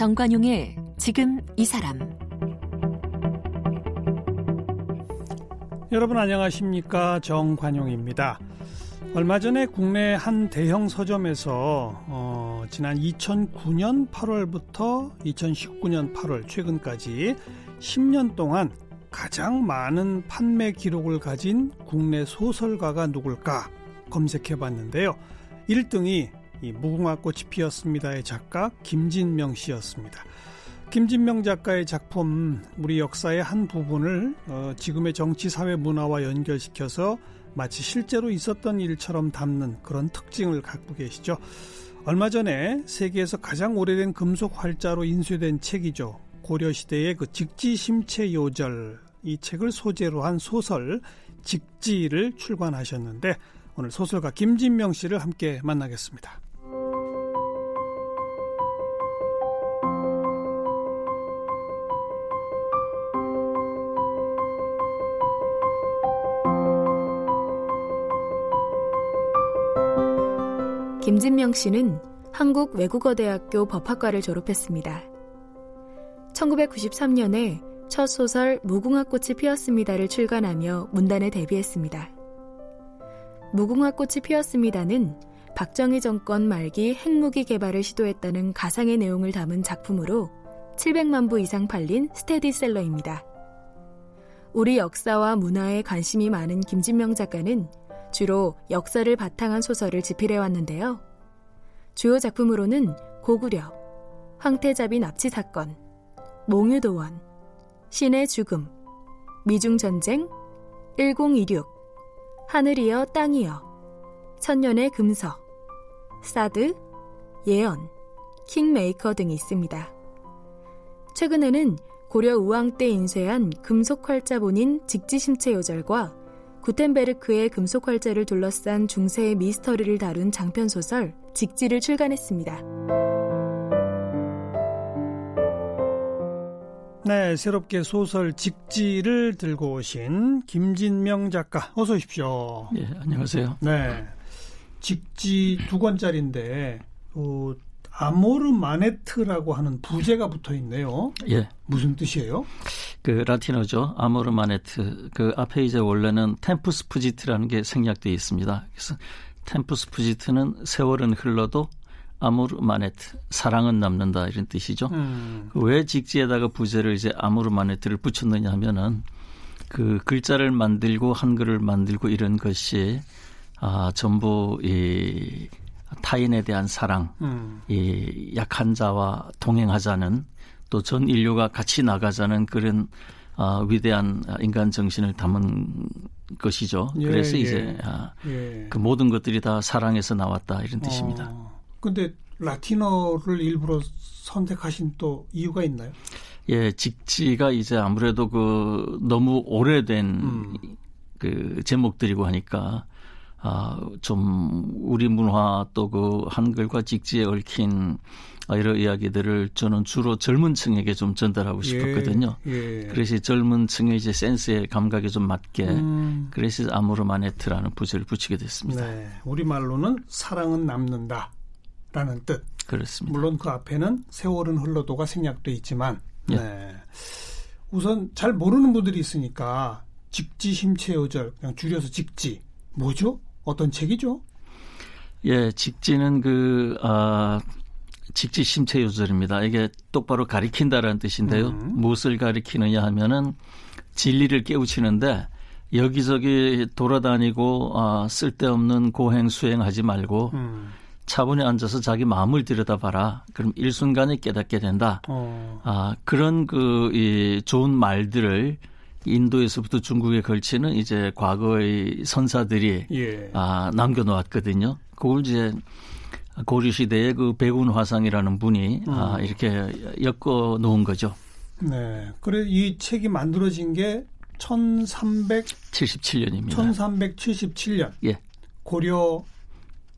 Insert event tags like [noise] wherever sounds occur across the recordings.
정관용의 지금 이 사람 여러분 안녕하십니까 정관용입니다. 얼마 전에 국내 한 대형 서점에서 어, 지난 2009년 8월부터 2019년 8월 최근까지 10년 동안 가장 많은 판매 기록을 가진 국내 소설가가 누굴까 검색해 봤는데요. 1등이 이 무궁화꽃이 피었습니다의 작가 김진명 씨였습니다. 김진명 작가의 작품 우리 역사의 한 부분을 어, 지금의 정치 사회 문화와 연결시켜서 마치 실제로 있었던 일처럼 담는 그런 특징을 갖고 계시죠. 얼마 전에 세계에서 가장 오래된 금속 활자로 인쇄된 책이죠. 고려 시대의 그 직지 심체 요절 이 책을 소재로 한 소설 직지를 출간하셨는데 오늘 소설가 김진명 씨를 함께 만나겠습니다. 김진명 씨는 한국 외국어대학교 법학과를 졸업했습니다. 1993년에 첫 소설 무궁화꽃이 피었습니다를 출간하며 문단에 데뷔했습니다. 무궁화꽃이 피었습니다는 박정희 정권 말기 핵무기 개발을 시도했다는 가상의 내용을 담은 작품으로 700만 부 이상 팔린 스테디셀러입니다. 우리 역사와 문화에 관심이 많은 김진명 작가는 주로 역사를 바탕한 소설을 집필해 왔는데요. 주요 작품으로는 고구려, 황태자비 납치 사건, 몽유도원, 신의 죽음, 미중전쟁, 1026, 하늘이여 땅이여, 천년의 금서, 사드, 예언, 킹메이커 등이 있습니다. 최근에는 고려 우왕 때 인쇄한 금속 활자본인 직지심체 요절과 구텐베르크의 금속 활자를 둘러싼 중세의 미스터리를 다룬 장편 소설 직지를 출간했습니다. 네, 새롭게 소설 직지를 들고 오신 김진명 작가 어서 오십시오. 예, 안녕하세요. 네. 직지 두 권짜리인데 어, Amor manet라고 하는 부제가 붙어 있네요. 예. 무슨 뜻이에요? 그 라틴어죠. Amor manet. 그 앞에 이제 원래는 Tempus fugit라는 게 생략되어 있습니다. 그래서 Tempus fugit는 세월은 흘러도 아모르 마네트 사랑은 남는다 이런 뜻이죠. 음. 왜 직지에다가 부제를 이제 아모르 마네트를 붙였느냐 하면은 그 글자를 만들고 한글을 만들고 이런 것이 아 전부 이 타인에 대한 사랑, 음. 이 약한 자와 동행하자는 또 전 인류가 같이 나가자는 그런 아, 위대한 인간 정신을 담은 것이죠. 예, 그래서 예. 이제 아, 예. 그 모든 것들이 다 사랑에서 나왔다 이런 뜻입니다. 어, 근데 라틴어를 일부러 선택하신 또 이유가 있나요? 예, 직지가 이제 아무래도 그 너무 오래된 음. 그 제목들이고 하니까 아, 좀 우리 문화 또 그 한글과 직지에 얽힌 여러 이야기들을 저는 주로 젊은 층에게 좀 전달하고 예, 싶었거든요. 예, 예. 그래서 젊은 층의 이제 센스의 감각에 좀 맞게 음. 그래서 아모르마네트라는 부제를 붙이게 됐습니다. 네, 우리 말로는 사랑은 남는다. 라는 뜻. 그렇습니다. 물론 그 앞에는 세월은 흘러도가 생략돼 있지만 예. 네. 우선 잘 모르는 분들이 있으니까 직지심체요절 그냥 줄여서 직지 뭐죠? 어떤 책이죠? 예, 직지는 그 아, 직지 심체 요절입니다. 이게 똑바로 가리킨다라는 뜻인데요. 음. 무엇을 가리키느냐 하면은 진리를 깨우치는데 여기저기 돌아다니고 아, 쓸데없는 고행 수행하지 말고 음. 차분히 앉아서 자기 마음을 들여다봐라. 그럼 일순간에 깨닫게 된다. 어. 아, 그런 그, 이 좋은 말들을 인도에서부터 중국에 걸치는 이제 과거의 선사들이 예. 아, 남겨놓았거든요. 그걸 이제 고려 시대의 그 백운 화상이라는 분이 음. 아, 이렇게 엮어 놓은 거죠. 네. 그래 이 책이 만들어진 게 1377년입니다. 1377년. 예. 고려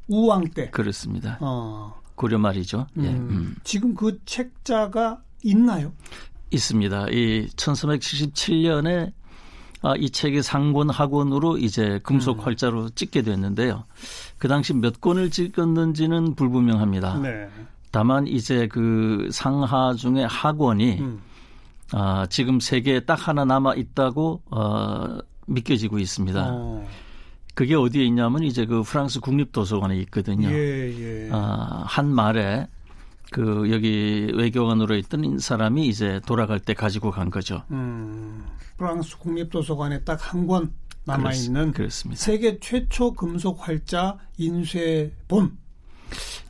우왕 때. 그렇습니다. 어. 고려 말이죠. 예. 음. 음. 지금 그 책자가 있나요? 있습니다. 이 1377년에 아, 이 책이 상권 학원으로 이제 금속 음. 활자로 찍게 됐는데요. 그 당시 몇 권을 찍었는지는 불분명합니다. 네. 다만 이제 그 상하 중에 학원이 음. 아, 지금 세계에 딱 하나 남아 있다고 어, 믿겨지고 있습니다. 어. 그게 어디에 있냐면 이제 그 프랑스 국립도서관에 있거든요. 예, 예. 아, 한 말에 그 여기 외교관으로 있던 사람이 이제 돌아갈 때 가지고 간 거죠. 음. 프랑스 국립도서관에 딱 한 권 남아 있는 그렇습니다. 세계 최초 금속 활자 인쇄본.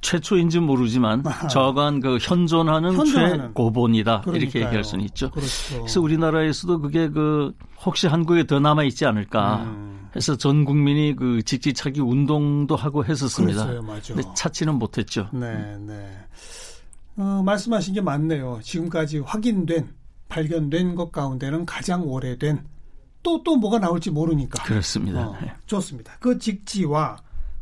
최초인지 모르지만. [laughs] 저간 그 현존하는, 현존하는. 최고본이다 이렇게 그러니까요. 얘기할 수는 있죠. 그렇죠. 그래서 우리나라에서도 그게 그 혹시 한국에 더 남아 있지 않을까 음. 해서 전 국민이 그 직지차기 운동도 하고 했었습니다. 그랬어요, 맞아. 근데 찾지는 못했죠. 네, 네. 어, 말씀하신 게 맞네요. 지금까지 확인된, 발견된 것 가운데는 가장 오래된 또, 또 뭐가 나올지 모르니까. 그렇습니다. 어, 네. 좋습니다. 그 직지와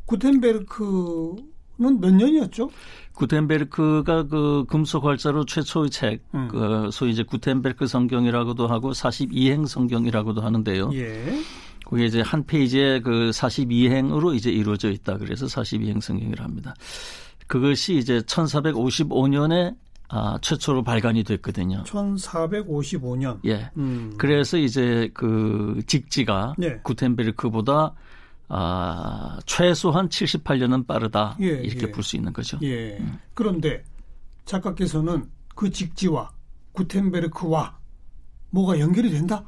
구텐베르크는 몇 년이었죠? 구텐베르크가 그 금속 활자로 최초의 책, 음. 그 소위 이제 구텐베르크 성경이라고도 하고 42행 성경이라고도 하는데요. 예. 그게 이제 한 페이지에 그 42행으로 이제 이루어져 있다. 그래서 42행 성경이라 합니다. 그것이 이제 1455년에 아, 최초로 발간이 됐거든요. 1455년. 예. 음. 그래서 이제 그 직지가 네. 구텐베르크보다 아, 최소한 78년은 빠르다. 예, 이렇게 예. 볼수 있는 거죠. 예. 그런데 작가께서는 그 직지와 구텐베르크와 뭐가 연결이 된다?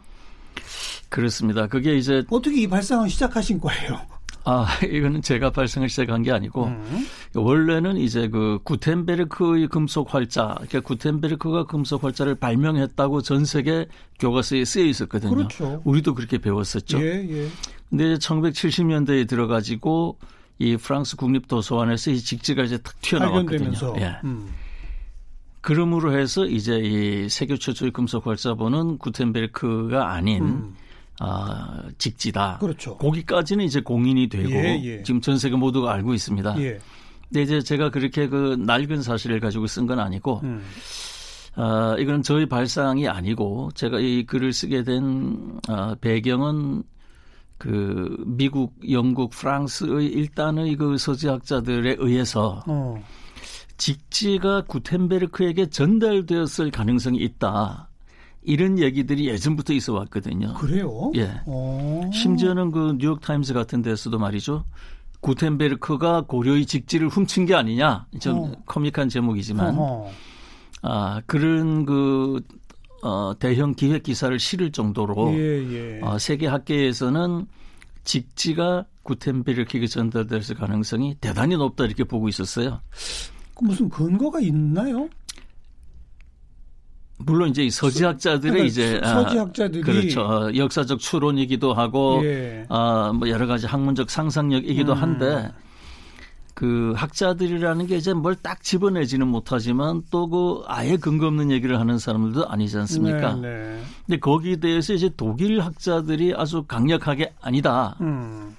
그렇습니다. 그게 이제 어떻게 이 발상을 시작하신 거예요? 아, [laughs] 이거는 제가 발생을 시작한 게 아니고 음. 원래는 이제 그 구텐베르크의 금속 활자, 그러니까 구텐베르크가 금속 활자를 발명했다고 전 세계 교과서에 쓰여 있었거든요. 그렇죠. 우리도 그렇게 배웠었죠. 예, 예. 근데 1970년대에 들어가지고 이 프랑스 국립도서관에서 이 직지가 이제 탁 튀어나왔거든요. 예. 음. 그러므로 해서 이제 이 세계 최초의 금속 활자본은 구텐베르크가 아닌 음. 아, 직지다. 그렇죠. 거기까지는 이제 공인이 되고 예, 예. 지금 전 세계 모두가 알고 있습니다. 예. 근데 이제 제가 그렇게 그 낡은 사실을 가지고 쓴 건 아니고 음. 아, 이건 저희 발상이 아니고 제가 이 글을 쓰게 된 아, 배경은 그 미국, 영국, 프랑스의 일단의 그 서지학자들에 의해서 어. 직지가 구텐베르크에게 전달되었을 가능성이 있다. 이런 얘기들이 예전부터 있어 왔거든요. 그래요? 예. 어. 심지어는 그 뉴욕 타임스 같은 데서도 말이죠. 구텐베르크가 고려의 직지를 훔친 게 아니냐. 좀 어. 코믹한 제목이지만 어허. 아, 그런 그 어, 대형 기획 기사를 실을 정도로 예, 예. 어, 세계 학계에서는 직지가 구텐베르크에게 전달될 가능성이 대단히 높다 이렇게 보고 있었어요. 그 무슨 근거가 있나요? 물론 이제 이 서지학자들의 그러니까 이제 서- 서지학자들이 그렇죠 어, 역사적 추론이기도 하고 예. 아, 뭐 여러 가지 학문적 상상력이기도 음. 한데 그 학자들이라는 게 이제 뭘 딱 집어내지는 못하지만 또 그 아예 근거 없는 얘기를 하는 사람들도 아니지 않습니까? 네, 네. 근데 거기에 대해서 이제 독일 학자들이 아주 강력하게 아니다. 음.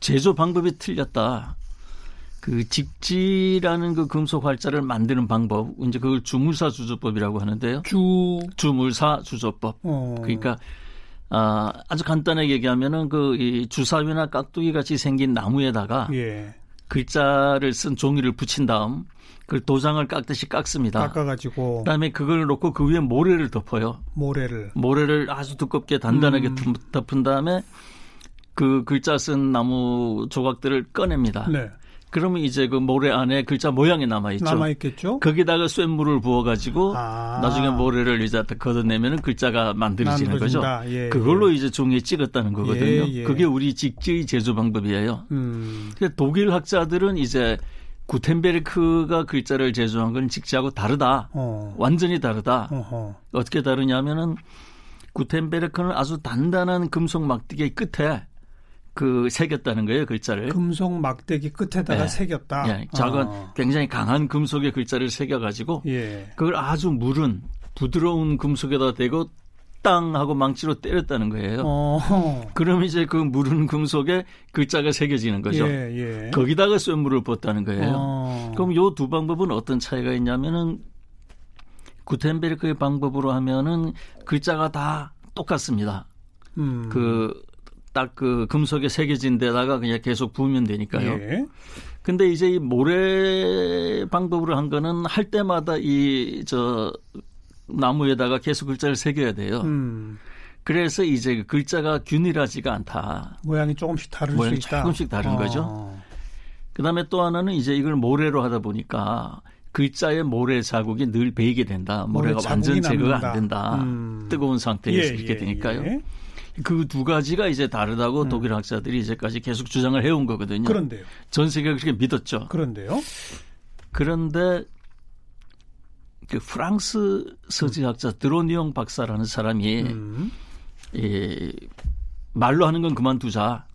제조 방법이 틀렸다. 그 직지라는 그 금속 활자를 만드는 방법, 이제 그걸 주물사 주조법이라고 하는데요. 주 주물사 주조법. 어. 그러니까 아, 아주 간단하게 얘기하면은 그 이 주사위나 깍두기 같이 생긴 나무에다가 예. 글자를 쓴 종이를 붙인 다음 그 도장을 깎듯이 깎습니다. 깎아가지고 그다음에 그걸 놓고 그 위에 모래를 덮어요. 모래를 모래를 아주 두껍게 단단하게 음. 덮- 덮은 다음에 그 글자 쓴 나무 조각들을 꺼냅니다. 네. 그러면 이제 그 모래 안에 글자 모양이 남아 있죠. 남아 있겠죠. 거기다가 쇳물을 부어 가지고 아. 나중에 모래를 이제 딱 걷어내면 은 글자가 만들어지는 거죠. 만들어진다. 예, 그걸로 예. 이제 종이에 찍었다는 거거든요. 예, 예. 그게 우리 직지의 제조 방법이에요. 음. 독일 학자들은 이제 구텐베르크가 글자를 제조한 건 직지하고 다르다. 어. 완전히 다르다. 어허. 어떻게 다르냐면은 구텐베르크는 아주 단단한 금속 막대기 끝에 그 새겼다는 거예요 글자를. 금속 막대기 끝에다가 예. 새겼다. 예, 작은 어. 굉장히 강한 금속의 글자를 새겨가지고 예. 그걸 아주 무른 부드러운 금속에다 대고 땅 하고 망치로 때렸다는 거예요. 어. 그럼 이제 그 무른 금속에 글자가 새겨지는 거죠. 예, 예. 거기다가 쇳물을 붓다는 거예요. 어. 그럼 요 두 방법은 어떤 차이가 있냐면은 구텐베르크의 방법으로 하면은 글자가 다 똑같습니다. 음. 그 딱 그 금속에 새겨진 데다가 그냥 계속 부으면 되니까요. 예. 근데 이제 이 모래 방법으로 한 거는 할 때마다 이 저 나무에다가 계속 글자를 새겨야 돼요. 음. 그래서 이제 그 글자가 균일하지가 않다. 모양이 조금씩 다를 모양이 수 있다. 조금씩 다른 어. 거죠. 그다음에 또 하나는 이제 이걸 모래로 하다 보니까 글자의 모래 자국이 늘 베이게 된다. 모래 모래가 완전 자국이 제거가. 안 된다. 음. 뜨거운 상태에서 예, 이렇게 예, 되니까요. 예. 그 두 가지가 이제 다르다고 음. 독일 학자들이 이제까지 계속 주장을 해온 거거든요. 그런데요. 전 세계가 그렇게 믿었죠. 그런데요. 그런데 그 프랑스 서지학자 드로니옹 박사라는 사람이 음. 이 말로 하는 건 그만두자.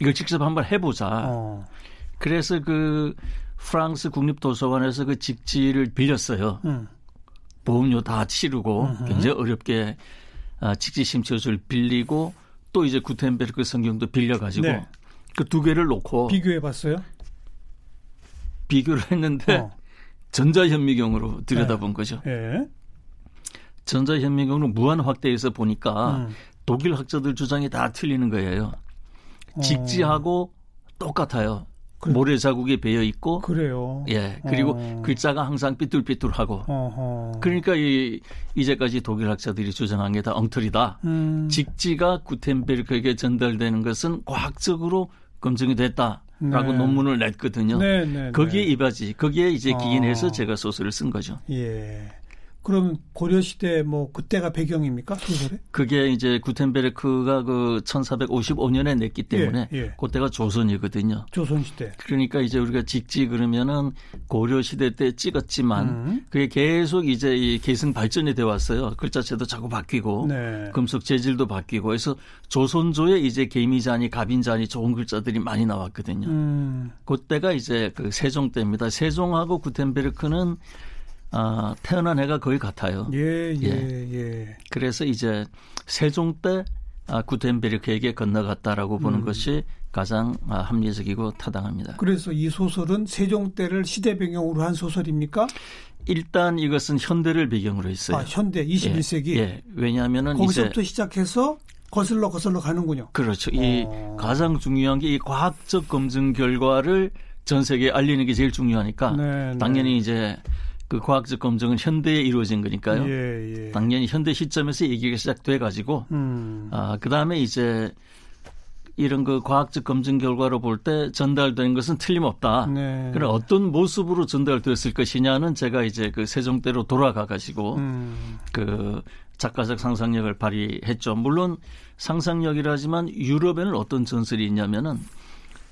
이걸 직접 한번 해보자. 어. 그래서 그 프랑스 국립도서관에서 그 직지를 빌렸어요. 음. 보험료 다 치르고 음흠. 굉장히 어렵게 아, 직지 심처를 빌리고 또 이제 구텐베르크 성경도 빌려가지고 네. 그두 개를 놓고 비교해 봤어요? 비교를 했는데 어. 전자현미경으로 들여다본 거죠. 예. 전자현미경으로 무한 확대해서 보니까 음. 독일 학자들 주장이 다 틀리는 거예요. 어. 직지하고 똑같아요. 그래. 모래 자국이 배어 있고 그래요. 예 그리고 어. 글자가 항상 삐뚤삐뚤하고 어허. 그러니까 이 이제까지 독일 학자들이 주장한 게 다 엉터리다. 음. 직지가 구텐베르크에게 전달되는 것은 과학적으로 검증이 됐다 라고 네. 논문을 냈거든요. 네, 네, 거기에 네. 이바지 거기에 이제 기인해서 어. 제가 소설을 쓴 거죠. 예. 그럼 고려 시대 뭐 그때가 배경입니까 소설에? 그게 이제 구텐베르크가 그 1455년에 냈기 때문에 예, 예. 그때가 조선이거든요. 조선 시대. 그러니까 이제 우리가 직지 그러면은 고려 시대 때 찍었지만 음. 그게 계속 이제 이 계승 발전이 돼 왔어요. 글자체도 자꾸 바뀌고 네. 금속 재질도 바뀌고 해서 조선조에 이제 개미자니 갑인자니 좋은 글자들이 많이 나왔거든요. 음. 그때가 이제 그 세종 때입니다. 세종하고 구텐베르크는 아, 태어난 해가 거의 같아요. 예, 예, 예. 그래서 이제 세종 때 아, 구텐베르크에게 건너갔다라고 보는 음. 것이 가장 아, 합리적이고 타당합니다. 그래서 이 소설은 세종 때를 시대 배경으로 한 소설입니까? 일단 이것은 현대를 배경으로 했어요. 아, 현대 21세기. 예, 예. 왜냐하면은 거기서부터 시작해서 거슬러 거슬러 가는군요. 그렇죠. 이 어. 가장 중요한 게 이 과학적 검증 결과를 전 세계에 알리는 게 제일 중요하니까 네, 네. 당연히 이제 그 과학적 검증은 현대에 이루어진 거니까요. 예, 예. 당연히 현대 시점에서 얘기가 시작돼 가지고 음. 아 그다음에 이제 이런 그 과학적 검증 결과로 볼 때 전달된 것은 틀림없다. 네. 그럼 어떤 모습으로 전달됐을 것이냐는 제가 이제 그 세종대로 돌아가 가지고 음. 그 작가적 상상력을 발휘했죠. 물론 상상력이라지만 유럽에는 어떤 전설이 있냐면은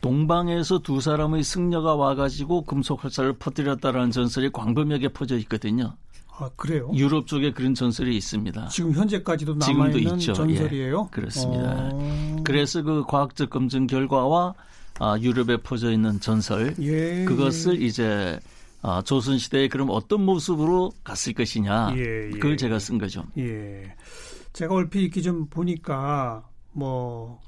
동방에서 두 사람의 승려가 와가지고 금속 활사를 퍼뜨렸다라는 전설이 광범위하게 퍼져 있거든요. 아, 그래요? 유럽 쪽에 그런 전설이 있습니다. 지금 현재까지도 지금도 남아 있는 있죠. 전설이에요? 예, 그렇습니다. 어. 그래서 그 과학적 검증 결과와 아, 유럽에 퍼져 있는 전설 예, 그것을 이제 아, 조선 시대에 그럼 어떤 모습으로 갔을 것이냐 예, 예, 그걸 제가 예. 쓴 거죠. 예. 제가 얼핏 이렇게 좀 보니까 뭐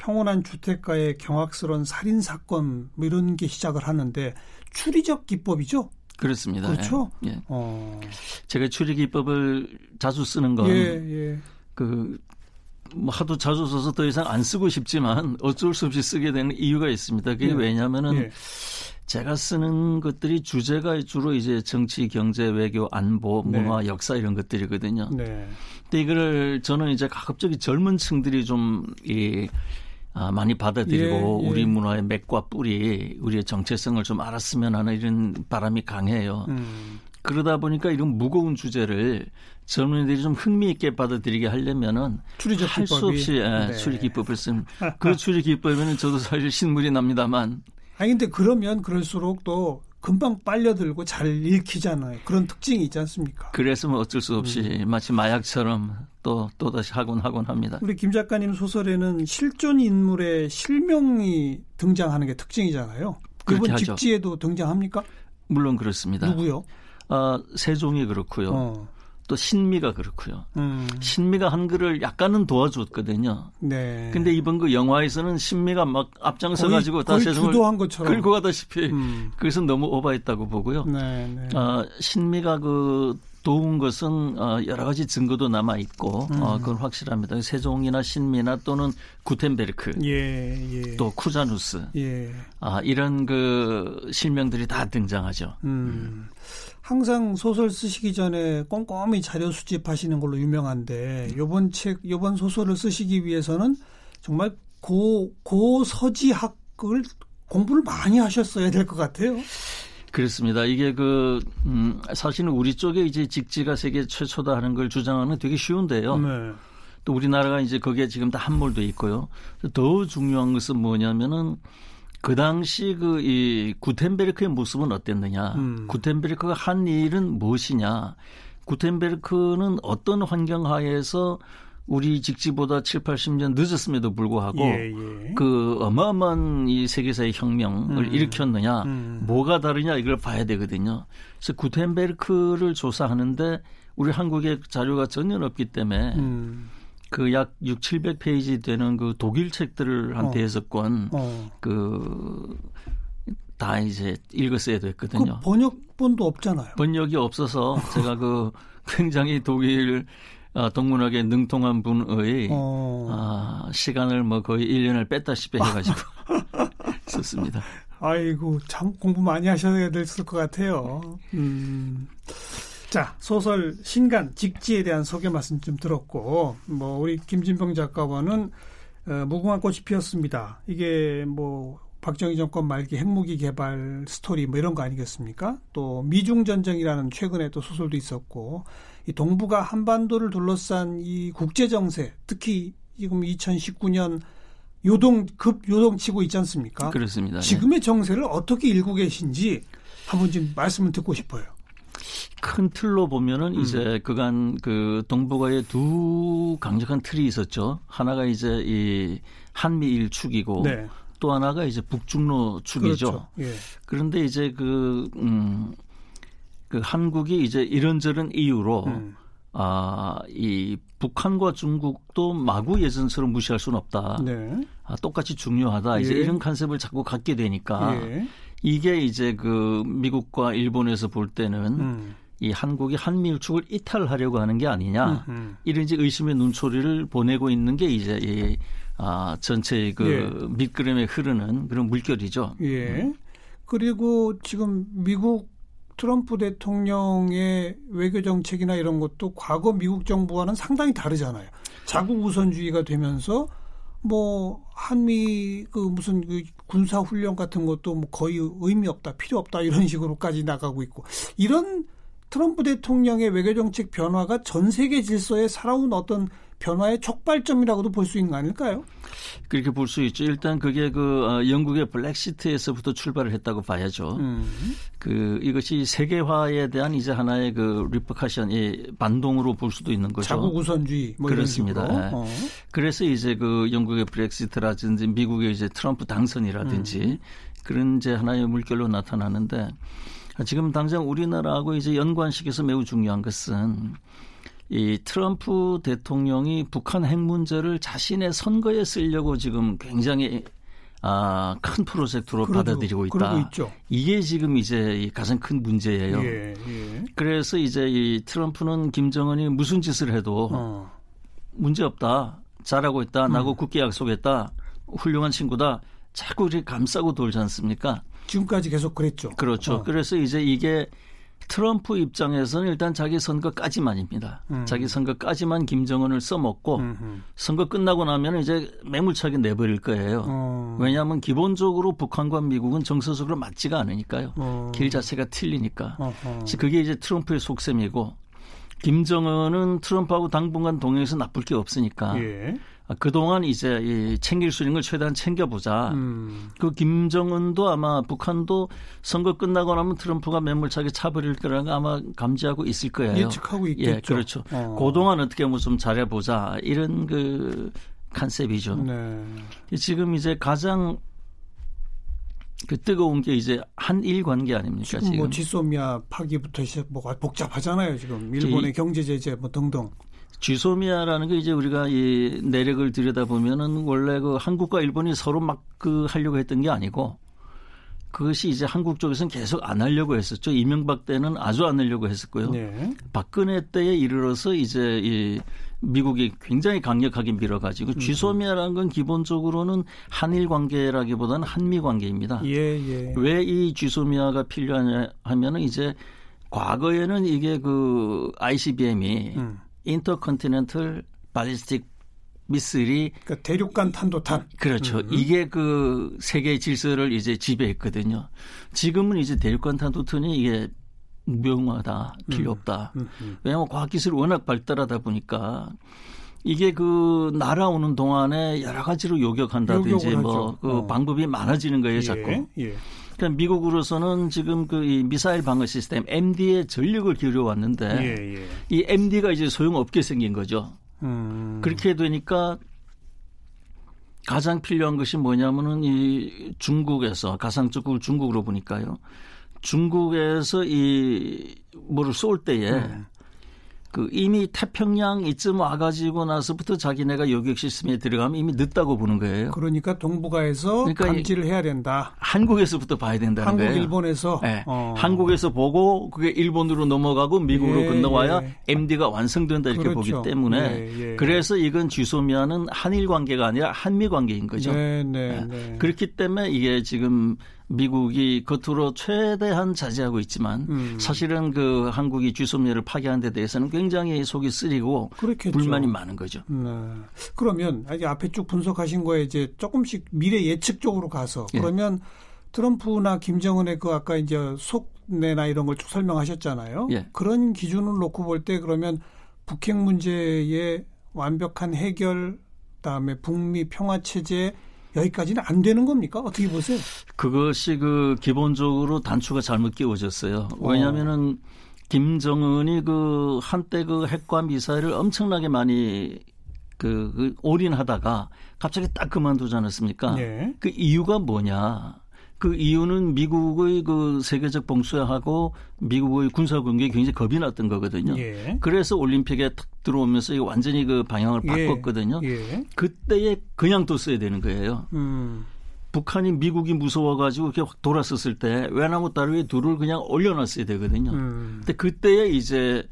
평온한 주택가의 경악스러운 살인 사건 뭐 이런 게 시작을 하는데 추리적 기법이죠. 그렇습니다. 그렇죠? 예, 예. 어. 제가 추리 기법을 자주 쓰는 건 예, 예. 그, 뭐 하도 자주 써서 더 이상 안 쓰고 싶지만 어쩔 수 없이 쓰게 되는 이유가 있습니다. 그게 예. 왜냐하면은 예. 제가 쓰는 것들이 주제가 주로 이제 정치, 경제, 외교, 안보, 네. 문화, 역사 이런 것들이거든요. 네. 근데 이거를 저는 이제 가급적이 젊은 층들이 좀, 이, 아, 많이 받아들이고 예, 예. 우리 문화의 맥과 뿌리, 우리의 정체성을 좀 알았으면 하는 이런 바람이 강해요. 음. 그러다 보니까 이런 무거운 주제를 젊은이들이 좀 흥미있게 받아들이게 하려면은 할 수. 없이 예, 네. 추리 기법을 쓴. 그 추리 기법에는 저도 사실 신물이 납니다만 아니 근데 그러면 그럴수록 또 금방 빨려들고 잘 읽히잖아요. 그런 특징이 있지 않습니까? 그래서 뭐 어쩔 수 없이 음. 마치 마약처럼 또 또다시 하곤 하곤 합니다. 우리 김 작가님 소설에는 실존 인물의 실명이 등장하는 게 특징이잖아요. 하죠. 직지에도 등장합니까? 물론 그렇습니다. 누구요? 아, 세종이 그렇고요. 어. 또 신미가 그렇고요. 음. 신미가 한글을 약간은 도와줬거든요. 네. 근데 이번 그 영화에서는 신미가 막 앞장서 거의- 가지고 다 세종을 주도한 것처럼. 끌고 가다시피 음. 그것은 너무 오바했다고 보고요. 네, 네. 아, 신미가 그 도운 것은 어, 여러 가지 증거도 남아 있고 음. 어, 그건 확실합니다. 세종이나 신미나 또는 구텐베르크, 예, 예. 또 쿠자누스, 예. 아, 이런 그 실명들이 다 등장하죠. 음. 항상 소설 쓰시기 전에 꼼꼼히 자료 수집하시는 걸로 유명한데 요번 책 요번 소설을 쓰시기 위해서는 정말 고 고서지학을 공부를 많이 하셨어야 될 것 같아요. 그렇습니다. 이게 그, 음, 사실은 우리 쪽에 이제 직지가 세계 최초다 하는 걸 주장하는 되게 쉬운데요. 네. 또 우리나라가 이제 거기에 지금 다 함몰돼 있고요. 더 중요한 것은 뭐냐면은 그 당시 그 이 구텐베르크의 모습은 어땠느냐. 음. 구텐베르크가 한 일은 무엇이냐. 구텐베르크는 어떤 환경 하에서 우리 직지보다 7, 80년 늦었음에도 불구하고 예, 예. 그 어마어마한 이 세계사의 혁명을 음. 일으켰느냐, 음. 뭐가 다르냐 이걸 봐야 되거든요. 그래서 구텐베르크를 조사하는데 우리 한국에 자료가 전혀 없기 때문에 음. 그약 6, 700페이지 되는 그 독일 책들을 한 어. 대여섯 권, 어. 그, 다 이제 읽었어야 그 됐거든요. 번역본도 없잖아요. 번역이 없어서 제가 그 [laughs] 굉장히 독일 어, 동문학에 능통한 분의 어. 아, 시간을 뭐 거의 1년을 뺐다시피 해가지고 [laughs] 썼습니다. 아이고 참 공부 많이 하셔야 됐을 것 같아요. 음. 자 소설 신간 직지에 대한 소개 말씀 좀 들었고 뭐 우리 김진병 작가와는 어, 무궁화 꽃이 피었습니다. 이게 뭐 박정희 정권 말기 핵무기 개발 스토리 뭐 이런 거 아니겠습니까? 또 미중 전쟁이라는 최근에 또 소설도 있었고 이 동북아 한반도를 둘러싼 이 국제 정세 특히 지금 2019년 요동 급 요동치고 있지 않습니까? 그렇습니다. 예. 지금의 정세를 어떻게 읽고 계신지 한번 좀 말씀을 듣고 싶어요. 큰 틀로 보면은 음. 이제 그간 그 동북아에 두 강력한 틀이 있었죠. 하나가 이제 이 한미일 축이고 네. 또 하나가 이제 북중로 축이죠. 그렇죠. 예. 그런데 이제 그, 음, 그 한국이 이제 이런저런 이유로 음. 아, 이 북한과 중국도 마구 예전처럼 무시할 수는 없다. 네. 아, 똑같이 중요하다. 이제 예. 이런 컨셉을 자꾸 갖게 되니까 예. 이게 이제 그 미국과 일본에서 볼 때는 음. 이 한국이 한미일축을 이탈하려고 하는 게 아니냐 음. 이런 이제 의심의 눈초리를 보내고 있는 게 이제 이 아, 전체의 그 예. 밑그림에 흐르는 그런 물결이죠. 예. 그리고 지금 미국 트럼프 대통령의 외교 정책이나 이런 것도 과거 미국 정부와는 상당히 다르잖아요. 자국 우선주의가 되면서 뭐 한미 그 무슨 그 군사 훈련 같은 것도 뭐 거의 의미 없다, 필요 없다 이런 식으로까지 나가고 있고 이런 트럼프 대통령의 외교 정책 변화가 전 세계 질서에 살아온 어떤 변화의 촉발점이라고도 볼 수 있는 거 아닐까요? 그렇게 볼 수 있죠. 일단 그게 그 어, 영국의 블랙시트에서부터 출발을 했다고 봐야죠. 음. 그 이것이 세계화에 대한 이제 하나의 그 repercussion, 이 반동으로 볼 수도 있는 거죠. 자국 우선주의 뭐 그렇습니다. 예. 어. 그래서 이제 그 영국의 브렉시트라든지 미국의 이제 트럼프 당선이라든지 음. 그런 이제 하나의 물결로 나타나는데 지금 당장 우리나라하고 이제 연관 속에서 매우 중요한 것은 이 트럼프 대통령이 북한 핵 문제를 자신의 선거에 쓰려고 지금 굉장히 아, 큰 프로젝트로 그러고- 받아들이고 있다. 그러고 있죠. 이게 지금 이제 이 가장 큰 문제예요. 예, 예. 그래서 이제 이 트럼프는 김정은이 무슨 짓을 해도 어. 문제 없다. 잘하고 있다. 음. 나하고 굳게 약속했다. 훌륭한 친구다. 자꾸 이렇게 감싸고 돌지 않습니까? 지금까지 계속 그랬죠. 그렇죠. 어. 그래서 이제 이게 트럼프 입장에서는 일단 자기 선거까지만입니다. 음. 자기 선거까지만 김정은을 써먹고 음흠. 선거 끝나고 나면 이제 매몰차게 내버릴 거예요. 어. 왜냐하면 기본적으로 북한과 미국은 정서적으로 맞지가 않으니까요. 어. 길 자체가 틀리니까. 그래서 그게 이제 트럼프의 속셈이고 김정은은 트럼프하고 당분간 동행해서 나쁠 게 없으니까 예. 아, 그동안 이제 이 챙길 수 있는 걸 최대한 챙겨보자. 음. 그 김정은도 아마 북한도 선거 끝나고 나면 트럼프가 매몰차게 차버릴 거라는 거 아마 감지하고 있을 거예요. 예측하고 있겠죠. 예, 그렇죠. 어. 그동안 어떻게 하면 좀 잘해보자. 이런 그 컨셉이죠. 네. 지금 이제 가장 그 뜨거운 게 이제 한일 관계 아닙니까? 지금, 지금, 뭐 지소미아 파기부터 시작 뭐 복잡하잖아요. 지금 일본의 경제 제재 뭐 등등. 쥐소미아라는 게 이제 우리가 이 내력을 들여다 보면은 원래 그 한국과 일본이 서로 막 그 하려고 했던 게 아니고 그것이 이제 한국 쪽에서는 계속 안 하려고 했었죠. 이명박 때는 아주 안 하려고 했었고요. 네. 박근혜 때에 이르러서 이제 이 미국이 굉장히 강력하게 밀어가지고 음. 쥐소미아라는 건 기본적으로는 한일 관계라기보다는 한미 관계입니다. 예, 예. 왜 이 쥐소미아가 필요하냐 하면은 이제 과거에는 이게 그 ICBM이 음. 인터컨티넨털 발리스틱 미슬이 그러니까 대륙간 탄도탄 그렇죠. 음. 이게 그 세계 질서를 이제 지배했거든요. 지금은 이제 대륙간 탄도탄이 이게 무용하다 필요 음. 없다. 음. 음. 왜냐하면 과학기술이 워낙 발달하다 보니까 이게 그 날아오는 동안에 여러 가지로 요격한다든지 뭐그 어. 방법이 많아지는 거예요, 자꾸. 예, 예. 그러니까 미국으로서는 지금 그 이 미사일 방어 시스템 MD에 전력을 기울여 왔는데 예, 예. 이 MD가 이제 소용없게 생긴 거죠. 음. 그렇게 되니까 가장 필요한 것이 뭐냐면은 이 중국에서 가상적으로 중국으로 보니까요. 중국에서 이 뭐를 쏠 때에 음. 그 이미 태평양 이쯤 와가지고 나서부터 자기네가 요격 시스템에 들어가면 이미 늦다고 보는 거예요. 그러니까 동북아에서 그러니까 감지를 해야 된다. 한국에서부터 봐야 된다는 한국, 거예요. 한국, 일본에서. 네. 어. 한국에서 보고 그게 일본으로 넘어가고 미국으로 예, 건너와야 예. MD가 완성된다 이렇게 그렇죠. 보기 때문에 예, 예, 그래서 이건 쥐소미아는 한일 관계가 아니라 한미 관계인 거죠. 네, 네, 네. 그렇기 때문에 이게 지금 미국이 겉으로 최대한 자제하고 있지만 음. 사실은 그 한국이 쥐소미를 파괴한 데 대해서는 굉장히 속이 쓰리고 그렇겠죠. 불만이 많은 거죠. 네. 그러면 아직 앞에 쭉 분석하신 거에 이제 조금씩 미래 예측 쪽으로 가서 예. 그러면 예. 트럼프나 김정은의 그 아까 이제 속내나 이런 걸 쭉 설명하셨잖아요. 예. 그런 기준을 놓고 볼 때 그러면 북핵 문제의 완벽한 해결 그다음에 북미 평화 체제 여기까지는 안 되는 겁니까? 어떻게 보세요? 그것이 그 기본적으로 단추가 잘못 끼워졌어요. 왜냐하면은 김정은이 그 한때 그 핵과 미사일을 엄청나게 많이 그, 그 올인하다가 갑자기 딱 그만두지 않았습니까? 네. 그 이유가 뭐냐? 그 이유는 미국의 그 세계적 봉쇄하고 미국의 군사 공격이 굉장히 겁이 났던 거거든요. 예. 그래서 올림픽에 탁 들어오면서 이거 완전히 그 방향을 예. 바꿨거든요. 예. 그때에 그냥 뒀어야 되는 거예요. 음. 북한이 미국이 무서워가지고 이렇게 확 돌았었을 때 외나무 다리 위에 둘을 그냥 올려놨어야 되거든요. 음. 근데 그때에 이제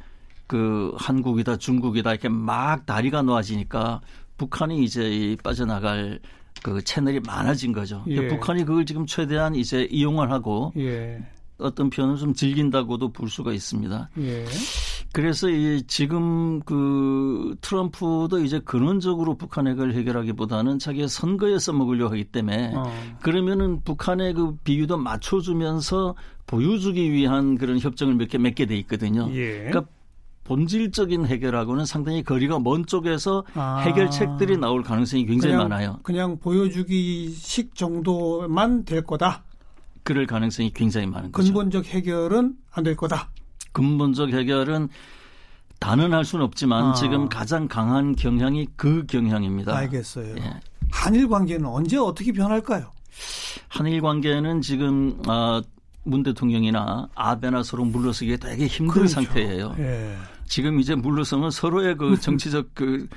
그 한국이다 중국이다 이렇게 막 다리가 놓아지니까 북한이 이제 빠져나갈 그 채널이 많아진 거죠. 예. 북한이 그걸 지금 최대한 이제 이용을 하고 예. 어떤 표현을 좀 즐긴다고도 볼 수가 있습니다. 예. 그래서 이 지금 그 트럼프도 이제 근원적으로 북한 핵을 해결하기보다는 자기의 선거에 써먹으려고 하기 때문에 어. 그러면은 북한의 그 비유도 맞춰주면서 보여주기 위한 그런 협정을 몇 개 맺게 돼 있거든요. 예. 그러니까 본질적인 해결하고는 상당히 거리가 먼 쪽에서 아. 해결책들이 나올 가능성이 굉장히 그냥, 많아요. 그냥 보여주기식 정도만 될 거다. 그럴 가능성이 굉장히 많은 거죠. 근본적 해결은 안 될 거다. 근본적 해결은 단언할 수는 없지만 아. 지금 가장 강한 경향이 그 경향입니다. 알겠어요. 예. 한일 관계는 언제 어떻게 변할까요? 한일 관계는 지금 아, 문 대통령이나 아베나 서로 물러서기 되게 힘든 그렇죠. 상태예요. 예. 지금 이제 물러서면 서로의 그 [laughs] 정치적 그,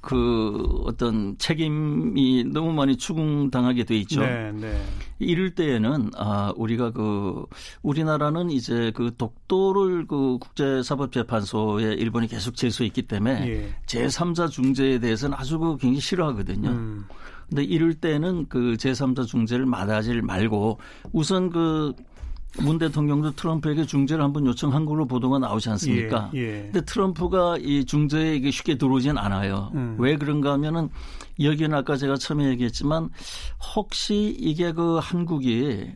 그 어떤 책임이 너무 많이 추궁당하게 돼 있죠. 네, 네. 이럴 때에는 아 우리가 그 우리나라는 이제 그 독도를 그 국제사법재판소에 일본이 계속 제소했기 때문에 예. 제3자 중재에 대해서는 아주 그 굉장히 싫어하거든요. 음. 근데 이럴 때는 그 제3자 중재를 마다하지 말고 우선 그 문 대통령도 트럼프에게 중재를 한번 요청한 걸로 보도가 나오지 않습니까? 예, 예. 근데 트럼프가 이 중재에 이게 쉽게 들어오진 않아요. 음. 왜 그런가 하면은 여기는 아까 제가 처음에 얘기했지만 혹시 이게 그 한국이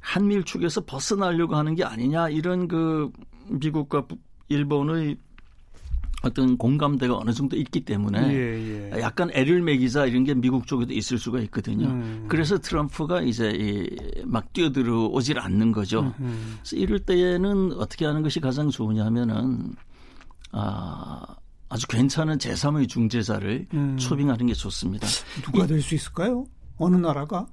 한밀 축에서 벗어나려고 하는 게 아니냐 이런 그 미국과 일본의 어떤 공감대가 어느 정도 있기 때문에 예, 예. 약간 애를 매기자 이런 게 미국 쪽에도 있을 수가 있거든요. 음. 그래서 트럼프가 이제 이 막 뛰어들어 오질 않는 거죠. 음. 그래서 이럴 때에는 어떻게 하는 것이 가장 좋으냐면은 아 아주 괜찮은 제3의 중재자를 음. 초빙하는 게 좋습니다. 누가 될 수 있을까요? 어느 나라가?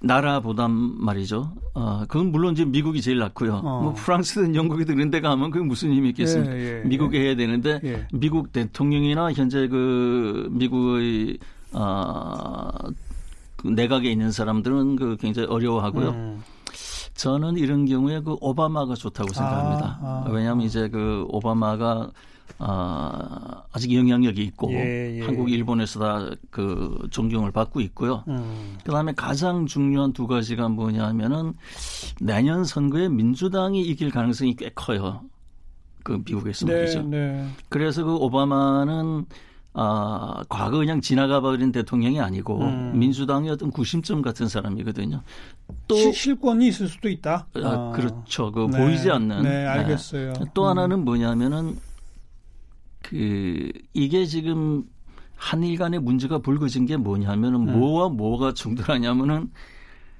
나라보단 말이죠. 어, 그건 물론 이제 미국이 제일 낫고요. 어. 뭐 프랑스든 영국이든 이런 데 가면 그게 무슨 힘이 있겠습니까? 예, 예, 미국에 예. 해야 되는데 예. 미국 대통령이나 현재 그 미국의 어, 그 내각에 있는 사람들은 그 굉장히 어려워하고요. 음. 저는 이런 경우에 그 오바마가 좋다고 생각합니다. 아, 아. 왜냐하면 이제 그 오바마가 아, 아직 영향력이 있고 예, 예. 한국, 일본에서 다 그 존경을 받고 있고요. 음. 그다음에 가장 중요한 두 가지가 뭐냐면은 내년 선거에 민주당이 이길 가능성이 꽤 커요. 그 미국에서 네, 말이죠. 네. 그래서 그 오바마는 아, 과거 그냥 지나가 버린 대통령이 아니고 음. 민주당의 어떤 구심점 같은 사람이거든요. 또 시, 실권이 있을 수도 있다. 아, 아. 그렇죠. 그 네. 보이지 않는. 네, 알겠어요. 네. 또 음. 하나는 뭐냐면은 그 이게 지금 한일 간의 문제가 불거진 게 뭐냐면은 음. 뭐와 뭐가 충돌하냐면은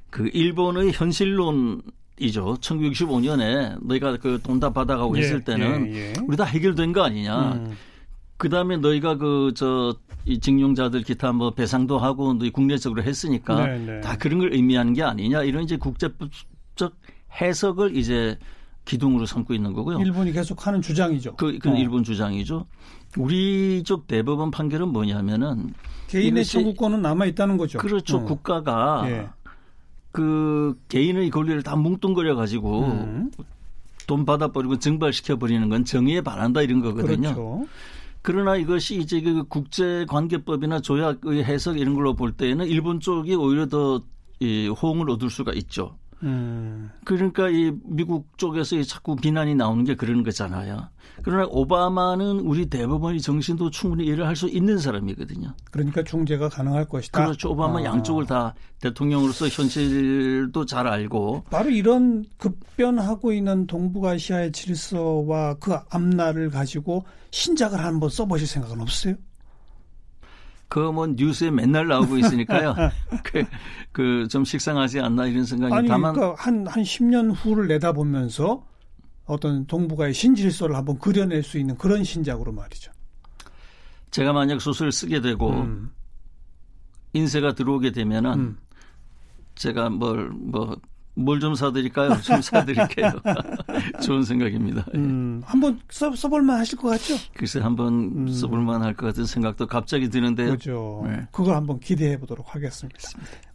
그 일본의 현실론 이죠. 1965년에 너희가 그 돈 다 받아가고 예, 했을 때는 예, 예. 우리 다 해결된 거 아니냐. 음. 그 다음에 너희가 그 저 이 징용자들 기타 뭐 배상도 하고 너희 국내적으로 했으니까 네, 네. 다 그런 걸 의미하는 게 아니냐 이런 이제 국제법적 해석을 이제 기둥으로 삼고 있는 거고요. 일본이 계속 하는 주장이죠. 그, 그 어. 일본 주장이죠. 우리 쪽 대법원 판결은 뭐냐면은 개인의 청구권은 남아 있다는 거죠. 그렇죠. 어. 국가가 예. 그 개인의 권리를 다 뭉뚱그려 가지고 음. 돈 받아버리고 증발시켜 버리는 건 정의에 반한다 이런 거거든요. 그렇죠. 그러나 이것이 이제 그 국제관계법이나 조약의 해석 이런 걸로 볼 때에는 일본 쪽이 오히려 더 이 호응을 얻을 수가 있죠. 음. 그러니까 이 미국 쪽에서 자꾸 비난이 나오는 게 그런 거잖아요. 그러나 오바마는 우리 대법원의 정신도 충분히 이해를 할 수 있는 사람이거든요. 그러니까 중재가 가능할 것이다. 그렇죠. 오바마 아. 양쪽을 다 대통령으로서 현실도 잘 알고. 바로 이런 급변하고 있는 동북아시아의 질서와 그 앞날을 가지고 신작을 한번 써보실 생각은 없어요? 그뭐 뉴스에 맨날 나오고 있으니까요. [laughs] 그, 그, 좀 식상하지 않나 이런 생각이 아니, 다만. 그러니까 한, 한 10년 후를 내다보면서 어떤 동북아의 신질서를 한번 그려낼 수 있는 그런 신작으로 말이죠. 제가 만약 소설을 쓰게 되고 음. 인쇄가 들어오게 되면은 음. 제가 뭘, 뭐, 뭘 좀 사드릴까요? [laughs] 좀 사드릴게요. [laughs] 좋은 생각입니다. 예. 음, 한번 써, 써볼만 하실 것 같죠? 글쎄 한번 음. 써볼만 할 것 같은 생각도 갑자기 드는데. 그렇죠. 네. 그걸 한번 기대해 보도록 하겠습니다.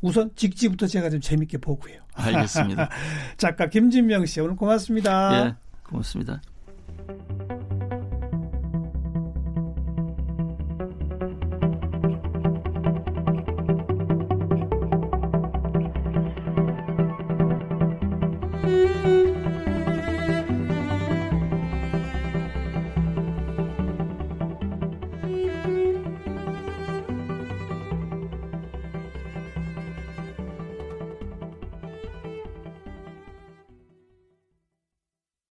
우선 직지부터 제가 좀 재밌게 보고요. 알겠습니다. [laughs] 작가 김진명 씨 오늘 고맙습니다. 예, 고맙습니다.